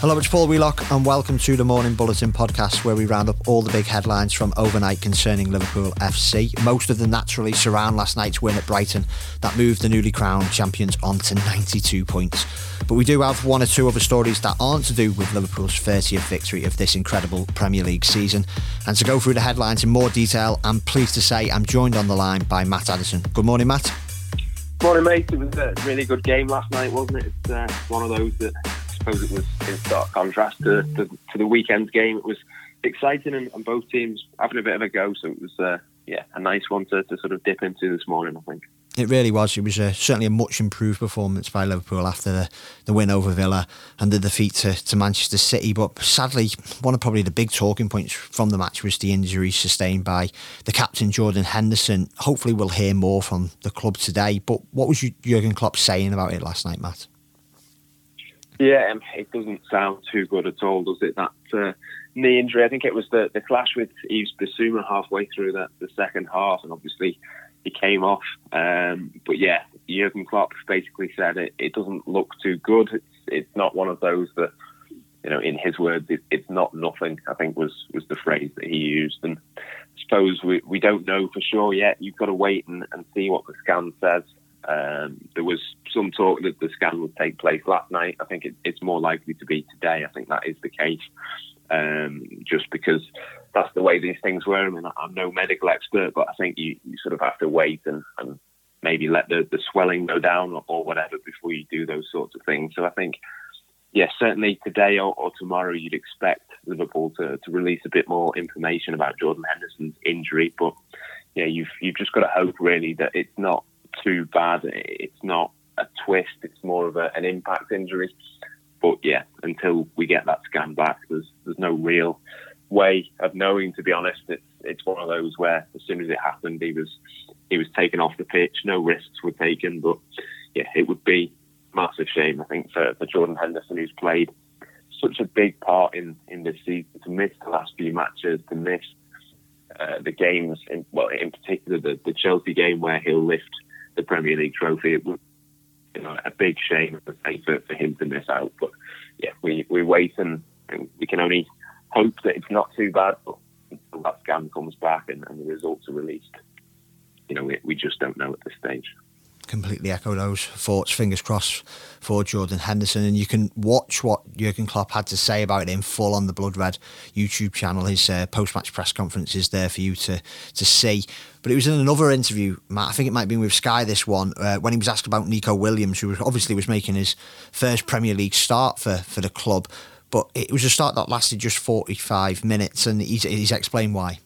Hello, it's Paul Wheelock, and welcome to the Morning Bulletin podcast, where we round up all the big headlines from overnight concerning Liverpool FC. Most of them naturally surround last night's win at Brighton that moved the newly crowned champions on to 92 points. But we do have one or two other stories that aren't to do with Liverpool's 30th victory of this incredible Premier League season. And to go through the headlines in more detail, I'm pleased to say I'm joined on the line by Matt Addison. Good morning, Matt. Morning, mate. It was a really good game last night, wasn't it? It's uh, one of those that suppose it was in stark contrast to, to, to the weekend's game. It was exciting and, and, both teams having a bit of a go. So it was, uh, yeah, a nice one to, to, sort of dip into this morning, I think. It really was. It was uh, certainly a much improved performance by Liverpool after the, the win over Villa and the defeat to, to Manchester City. But sadly, one of probably the big talking points from the match was the injury sustained by the captain, Jordan Henderson. Hopefully, we'll hear more from the club today. But what was Jurgen Klopp saying about it last night, Matt? Yeah, um, it doesn't sound too good at all, does it? That uh, knee injury. I think it was the, the clash with Yves Bissouma halfway through the, the second half, and obviously he came off. Um, but yeah, Jurgen Klopp basically said it, it doesn't look too good. It's, it's not one of those that, you know, in his words, it, it's not nothing. I think was was the phrase that he used. And I suppose we we don't know for sure yet. You've got to wait and, and see what the scan says. Um, there was some talk that the scan would take place last night. I think it, it's more likely to be today. I think that is the case, um, just because that's the way these things were. I mean, I'm no medical expert, but I think you, you sort of have to wait and, and maybe let the, the swelling go down or, or, whatever before you do those sorts of things. So I think, yes, yeah, certainly today or, or, tomorrow you'd expect Liverpool to, to release a bit more information about Jordan Henderson's injury, but yeah, you've you've just got to hope really that it's not too bad. It's not a twist. It's more of a, an impact injury. But yeah, until we get that scan back, there's there's no real way of knowing. To be honest, it's it's one of those where as soon as it happened, he was he was taken off the pitch. No risks were taken. But yeah, it would be massive shame I think for, for Jordan Henderson, who's played such a big part in in this season, to miss the last few matches, to miss uh, the games, in, well, in particular the, the Chelsea game where he'll lift the Premier League trophy. It was you know, a big shame for, for him to miss out. But yeah, we, we wait and, and we can only hope that it's not too bad. But until that scan comes back and, and the results are released, you know, we, we just don't know at this stage completely echo those thoughts. Fingers crossed for Jordan Henderson, and you can watch what Jurgen Klopp had to say about in full on the Blood Red YouTube channel. His uh, post-match press conference is there for you to to see. But it was in another interview, Matt. I think it might have been with Sky. This one, uh, when he was asked about Neco Williams, who obviously was making his first Premier League start for for the club, but it was a start that lasted just 45 minutes, and he's, he's explained why.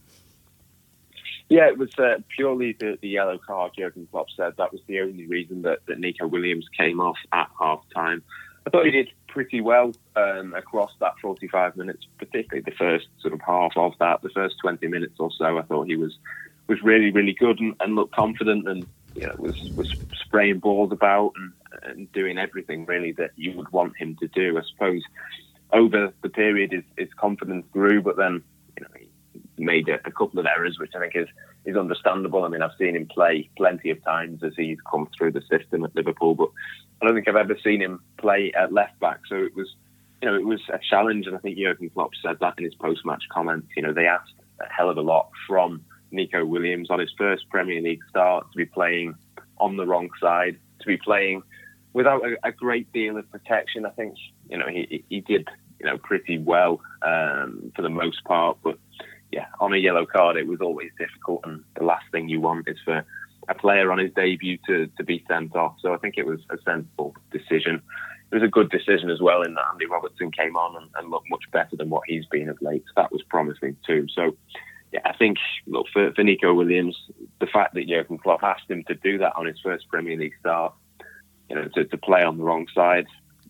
Yeah, it was uh, purely the, the, yellow card. Jurgen Klopp said that was the only reason that, that Neco Williams came off at half time. I thought he did pretty well um, across that 45 minutes, particularly the first sort of half of that. The first 20 minutes or so, I thought he was was really, really good and, and looked confident and you know was was spraying balls about and, and doing everything really that you would want him to do. I suppose over the period his, his confidence grew, but then you know he made a, a, couple of errors, which I think is is understandable. I mean, I've seen him play plenty of times as he's come through the system at Liverpool, but I don't think I've ever seen him play at left back. So it was, you know, it was a challenge, and I think Jurgen Klopp said that in his post match comments. You know, they asked a hell of a lot from Neco Williams on his first Premier League start to be playing on the wrong side, to be playing without a, a great deal of protection. I think you know he he did you know pretty well um, for the most part, but yeah, on a yellow card, it was always difficult, and the last thing you want is for a player on his debut to, to be sent off. So I think it was a sensible decision. It was a good decision as well in that Andy Robertson came on and, and looked much better than what he's been of late. So that was promising too. So yeah, I think look for, for Neco Williams, the fact that Jurgen Klopp asked him to do that on his first Premier League start, you know, to, to play on the wrong side,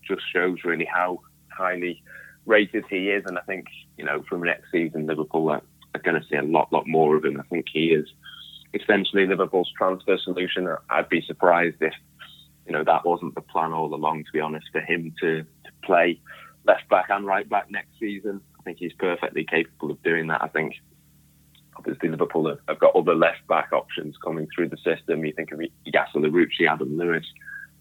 just shows really how highly rated he is. And I think you know from next season, Liverpool are going to see a lot, lot more of him. I think he is essentially Liverpool's transfer solution. I'd be surprised if you know that wasn't the plan all along. To be honest, for him to, to play left back and right back next season, I think he's perfectly capable of doing that. I think obviously Liverpool have, have, got other left back options coming through the system. You think of Yasser Larouci, Adam Lewis.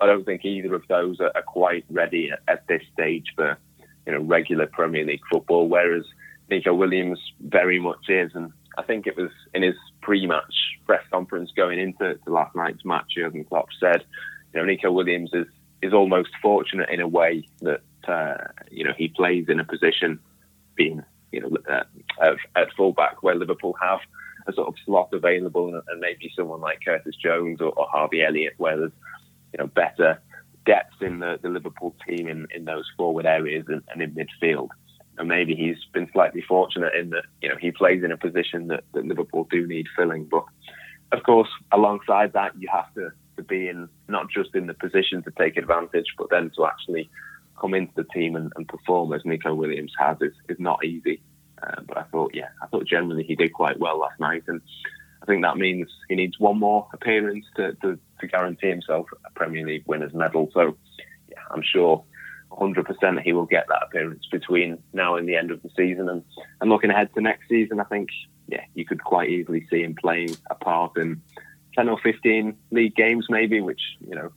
I don't think either of those are, are quite ready at, at, this stage for you know regular Premier League football. Whereas Neco Williams very much is, and I think it was in his pre-match press conference going into last night's match, Jurgen Klopp said, you know, Neco Williams is is almost fortunate in a way that uh, you know he plays in a position being you know uh, at, at fullback where Liverpool have a sort of slot available, and maybe someone like Curtis Jones or, or Harvey Elliott, where there's you know better depth in the, the Liverpool team in, in those forward areas and, and in midfield. And maybe he's been slightly fortunate in that you know he plays in a position that, that Liverpool do need filling. But of course, alongside that, you have to, to be in not just in the position to take advantage, but then to actually come into the team and, and perform as Neco Williams has is, is not easy. Uh, but I thought, yeah, I thought generally he did quite well last night, and I think that means he needs one more appearance to, to, to guarantee himself a Premier League winners medal. So, yeah, I'm sure 100% he will get that appearance between now and the end of the season. And, and looking ahead to next season, I think, yeah, you could quite easily see him playing a part in 10 or 15 league games, maybe, which, you know,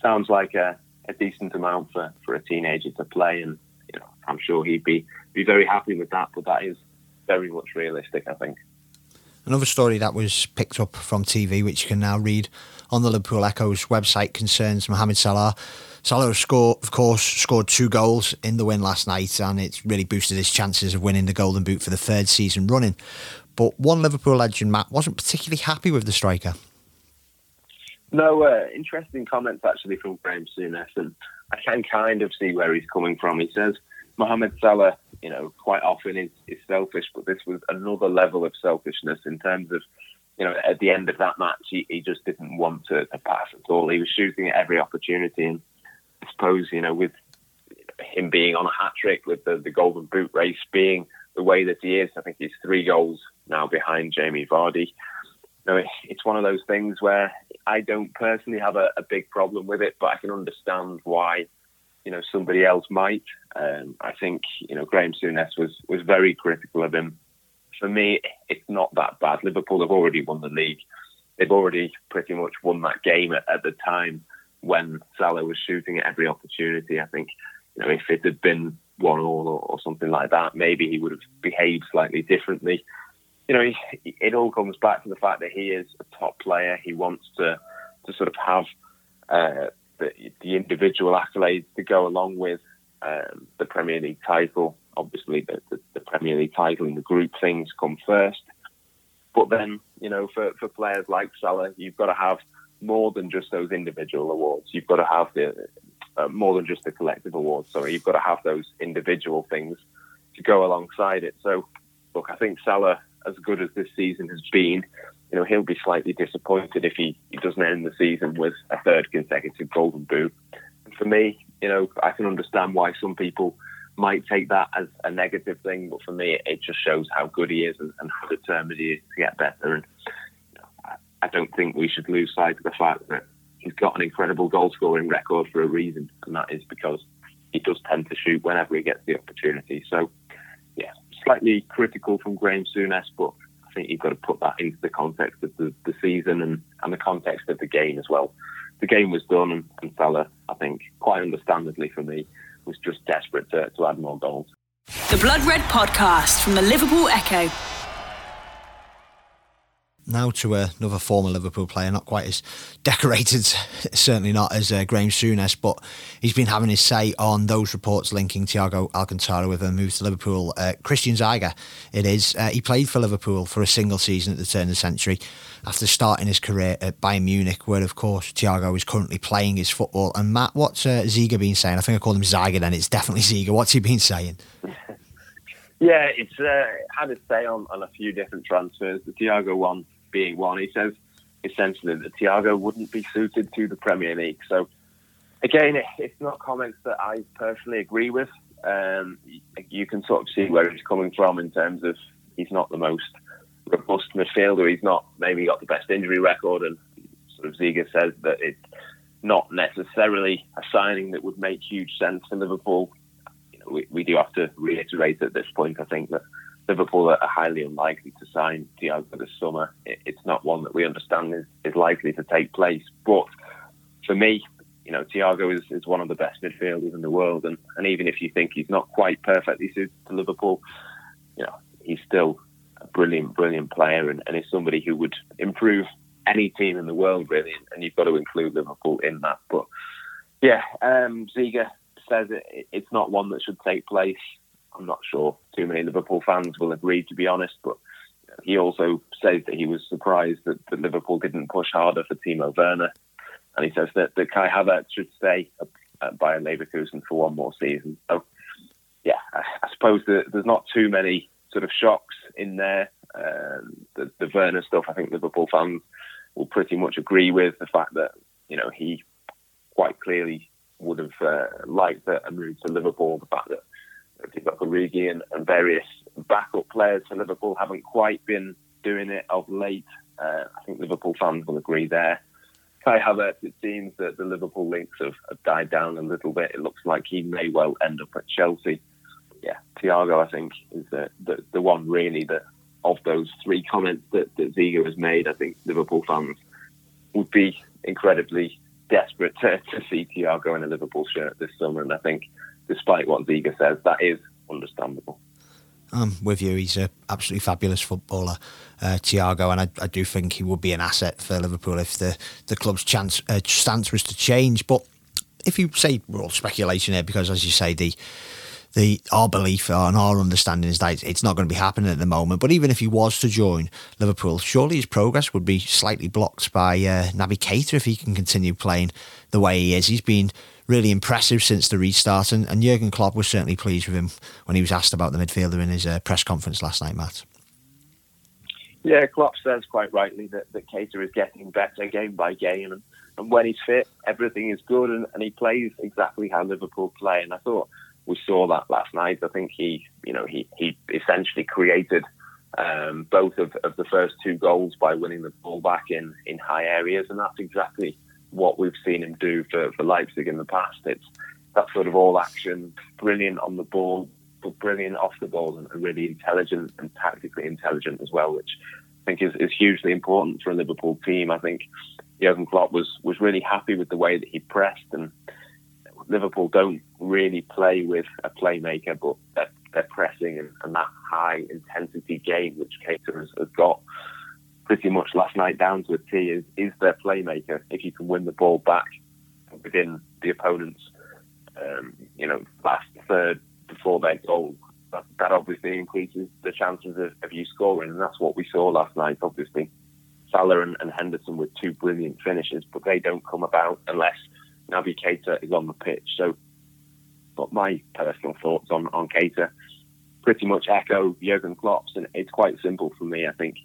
sounds like a, a decent amount for, for a teenager to play. And, you know, I'm sure he'd be, be very happy with that, but that is very much realistic, I think. Another story that was picked up from TV, which you can now read on the Liverpool Echo's website, concerns Mohamed Salah. Salah, score, of course, scored two goals in the win last night, and it's really boosted his chances of winning the Golden Boot for the third season running. But one Liverpool legend, Matt, wasn't particularly happy with the striker. No, uh, interesting comments actually from Graham Souness, and I can kind of see where he's coming from. He says Mohamed Salah, you know, quite often is, is selfish, but this was another level of selfishness in terms of, you know, at the end of that match, he, he just didn't want to, to pass at all. He was shooting at every opportunity, and I suppose, you know, with him being on a hat trick, with the, the Golden Boot race being the way that he is, I think he's three goals now behind Jamie Vardy. Know, it's one of those things where I don't personally have a, a big problem with it, but I can understand why you know somebody else might. Um, I think you know Graham Souness was was very critical of him. For me, it's not that bad. Liverpool have already won the league. They've already pretty much won that game at, at the time when Salah was shooting at every opportunity. I think you know if it had been one all or, or something like that, maybe he would have behaved slightly differently. You know, it all comes back to the fact that he is a top player. He wants to to sort of have uh, the, the individual accolades to go along with um, the Premier League title. Obviously, the, the, the, Premier League title and the group things come first. But then, you know, for, for players like Salah, you've got to have more than just those individual awards. You've got to have the uh, more than just the collective awards. Sorry, you've got to have those individual things to go alongside it. So, look, I think Salah, as good as this season has been, you know, he'll be slightly disappointed if he, he doesn't end the season with a third consecutive Golden Boot. And for me, you know, I can understand why some people might take that as a negative thing, but for me, it just shows how good he is and, and how determined he is to get better. And I, don't think we should lose sight of the fact that he's got an incredible goal scoring record for a reason, and that is because he does tend to shoot whenever he gets the opportunity. So, yeah, slightly critical from Graham Souness, but I think you've got to put that into the context of the, the season and, and the context of the game as well. The game was done, and, and Salah, I think, quite understandably for me, was just desperate to, to add more goals. The Blood Red Podcast from the Liverpool Echo now to uh, another former Liverpool player, not quite as decorated, certainly not as uh, Graham Souness, but he's been having his say on those reports linking Thiago Alcantara with a move to Liverpool. Uh, Christian Ziege, it is. Uh, he played for Liverpool for a single season at the turn of the century after starting his career at Bayern Munich, where, of course, Thiago is currently playing his football. And Matt, what's uh, Ziege been saying? I think I called him Ziege then. It's definitely Ziege. What's he been saying? Yeah, it's uh, had its say on, on a few different transfers. The Thiago one being one. He says essentially that Thiago wouldn't be suited to the Premier League. So again, it's not comments that I personally agree with. Um, you can sort of see where he's coming from in terms of he's not the most robust midfielder. He's not maybe got the best injury record, and sort of Ziege says that it's not necessarily a signing that would make huge sense for Liverpool. You know, we, we do have to reiterate at this point, I think that Liverpool are highly unlikely to sign Thiago this summer. It's not one that we understand is, is likely to take place. But for me, you know, Thiago is, is one of the best midfielders in the world, and, and even if you think he's not quite perfectly suited to Liverpool, you know, he's still a brilliant, brilliant player, and, and is somebody who would improve any team in the world, really, and you've got to include Liverpool in that. But yeah, um, Ziege says it, it's not one that should take place. I'm not sure too many Liverpool fans will agree, to be honest, but he also says that he was surprised that, that Liverpool didn't push harder for Timo Werner and he says that, that Kai Havertz should stay at Bayer Leverkusen for one more season. So, yeah, I, I suppose there's not too many sort of shocks in there. Um, the, the Werner stuff, I think Liverpool fans will pretty much agree with the fact that you know he quite clearly would have uh, liked a move to Liverpool. The fact that Divock Origi and, and various backup players for Liverpool haven't quite been doing it of late. Uh, I think Liverpool fans will agree there. Kai Havertz, it seems that the Liverpool links have, have, died down a little bit. It looks like he may well end up at Chelsea. Yeah, Thiago, I think, is the, the, the one really that of those three comments that, that Ziege has made, I think Liverpool fans would be incredibly desperate to, to see Thiago in a Liverpool shirt this summer. And I think, despite what Ziege says, that is understandable. I'm with you. He's an absolutely fabulous footballer, uh, Thiago, and I, I, do think he would be an asset for Liverpool if the, the club's chance uh, stance was to change. But if you say we're all speculation here, because as you say, the the our belief and our understanding is that it's not going to be happening at the moment. But even if he was to join Liverpool, surely his progress would be slightly blocked by uh, Naby Keita if he can continue playing the way he is. He's been really impressive since the restart. And, and Jurgen Klopp was certainly pleased with him when he was asked about the midfielder in his uh, press conference last night, Matt. Yeah, Klopp says quite rightly that, that Keita is getting better game by game. And, and when he's fit, everything is good. And, and he plays exactly how Liverpool play. And I thought we saw that last night. I think he, you know, he, he essentially created um, both of, of the first two goals by winning the ball back in, in high areas. And that's exactly what we've seen him do for, for Leipzig in the past. It's that sort of all action, brilliant on the ball, but brilliant off the ball, and really intelligent and tactically intelligent as well, which I think is, is hugely important for a Liverpool team. I think Jurgen Klopp was was really happy with the way that he pressed, and Liverpool don't really play with a playmaker, but they're, pressing and, and, that high intensity game which Keita has, has got pretty much last night down to a T is, is their playmaker. If you can win the ball back within the opponent's, um, you know, last third before their goal, that, that obviously increases the chances of, of, you scoring, and that's what we saw last night. Obviously, Salah and, and, Henderson with two brilliant finishes, but they don't come about unless Naby Keita is on the pitch. So, but my personal thoughts on on Keita pretty much echo Jurgen Klopp's, and it's quite simple for me. I think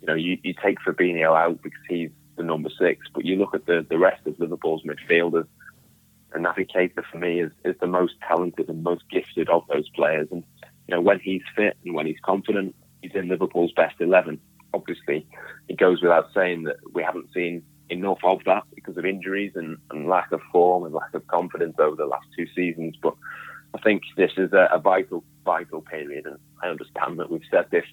you know, you, you take Fabinho out because he's the number six, but you look at the, the rest of Liverpool's midfielders, and Naby Keita for me is, is the most talented and most gifted of those players. And you know, when he's fit and when he's confident, he's in Liverpool's best eleven. Obviously, it goes without saying that we haven't seen enough of that because of injuries and, and lack of form and lack of confidence over the last two seasons. But I think this is a, a vital, vital period, and I understand that we've said this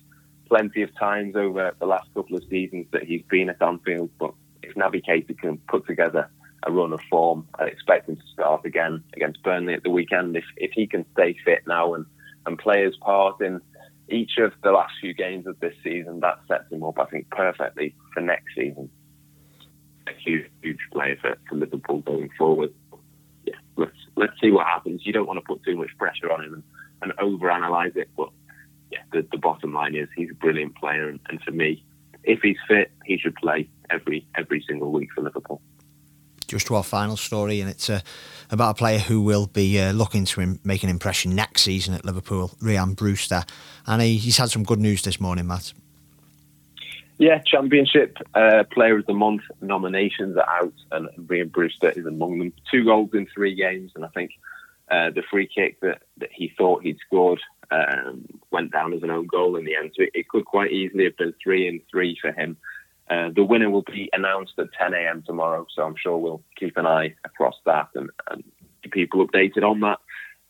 plenty of times over the last couple of seasons that he's been at Anfield. But if Naby Keita can put together a run of form, I expect him to start again against Burnley at the weekend. If if he can stay fit now and, and play his part in each of the last few games of this season, that sets him up, I think, perfectly for next season. A huge, huge player for, for Liverpool going forward. Yeah, let's let's see what happens. You don't want to put too much pressure on him and, and overanalyze it, but yeah, the, the bottom line is he's a brilliant player, and, and for me, if he's fit, he should play every every single week for Liverpool just to our final story, and it's uh, about a player who will be uh, looking to make an impression next season at Liverpool, Rhian Brewster. And he, he's had some good news this morning, Matt. Yeah, Championship uh, Player of the Month nominations are out, and Rhian Brewster is among them. Two goals in three games, and I think uh, the free kick that, that he thought he'd scored um, went down as an own goal in the end. So it, it, could quite easily have been three and three for him. Uh, the winner will be announced at 10 a.m. tomorrow, so I'm sure we'll keep an eye across that and, and keep people updated on that.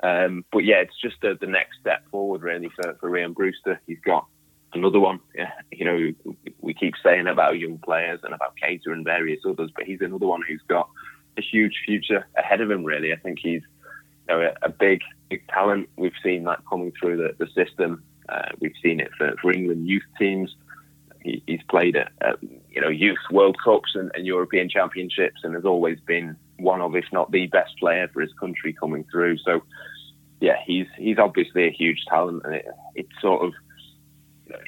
Um, but yeah, it's just the, the next step forward really for, for Brewster. He's got another one. Yeah, you know, we keep saying about young players and about Keita and various others, but he's another one who's got a huge future ahead of him. Really, I think he's you know a, a big big talent. We've seen that coming through the, the system. Uh, we've seen it for, for England youth teams. He, he's played at, at, you know youth World Cups and, and European Championships, and has always been one of, if not the best player for his country coming through. So, yeah, he's he's obviously a huge talent, and it, it's sort of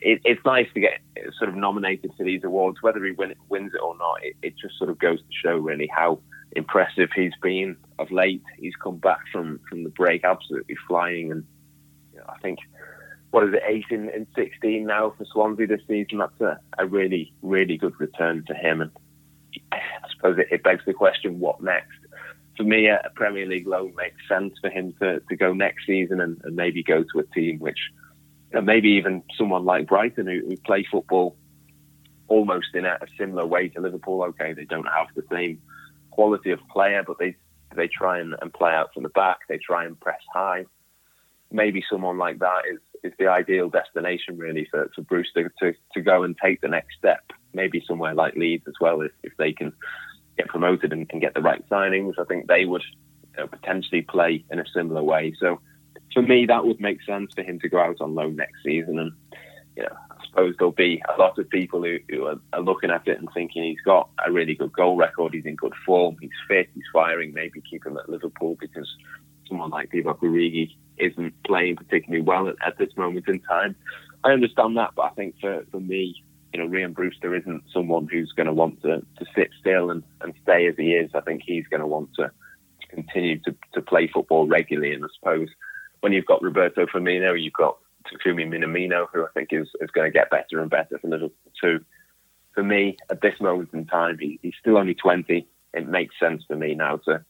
it, it's nice to get sort of nominated for these awards, whether he win, wins it or not. It, it, just sort of goes to show really how impressive he's been of late. He's come back from from the break absolutely flying, and you know, I think what is it, eight in, in 16 now for Swansea this season. That's a, a really really good return to him, and I suppose it, it begs the question, what next? For me, a Premier League loan makes sense for him to, to go next season and, and maybe go to a team which and maybe even someone like Brighton who, who play football almost in a, a, similar way to Liverpool. Okay, they don't have the same quality of player, but they they try and, and play out from the back. They try and press high. Maybe someone like that is, is the ideal destination really for, for Brewster to, to go and take the next step. Maybe somewhere like Leeds as well, if, if they can get promoted and, and get the right signings. I think they would you know, potentially play in a similar way. So for me, that would make sense for him to go out on loan next season. And you know, I suppose there'll be a lot of people who, who are, are, looking at it and thinking he's got a really good goal record, he's in good form, he's fit, he's firing. Maybe keep him at Liverpool because someone like Divock Origi isn't playing particularly well at, at, this moment in time. I understand that, but I think for, for me, you know, Rhian Brewster isn't someone who's going to want to, to sit still and, and stay as he is. I think he's going to want to, to continue to, to play football regularly. And I suppose when you've got Roberto Firmino, you've got Takumi Minamino, who I think is, is going to get better and better for Liverpool too. For me, at this moment in time, he, he's still only 20. It makes sense for me now to,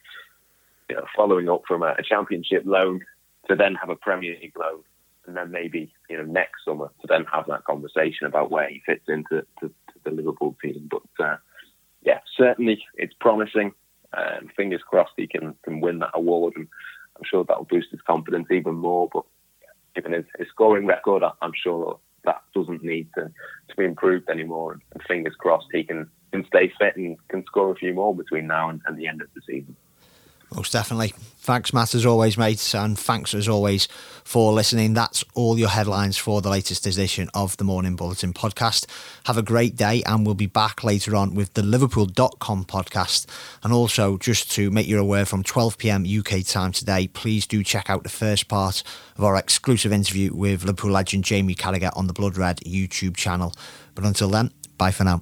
you know, following up from a, a championship loan to then have a Premier League loan, and then maybe you know next summer to then have that conversation about where he fits into to, to the Liverpool team. But uh, yeah, certainly it's promising. Um, fingers crossed he can can win that award and I'm sure that will boost his confidence even more. But given his, his scoring record, I'm sure that doesn't need to, to be improved anymore. And fingers crossed he can, can stay fit and can score a few more between now and, and the end of the season. Most definitely. Thanks, Matt, as always, mate. And thanks, as always, for listening. That's all your headlines for the latest edition of the Morning Bulletin podcast. Have a great day, and we'll be back later on with the Liverpool.com podcast. And also, just to make you aware, from 12 pm UK time today, please do check out the first part of our exclusive interview with Liverpool legend Jamie Carragher on the Blood Red YouTube channel. But until then, bye for now.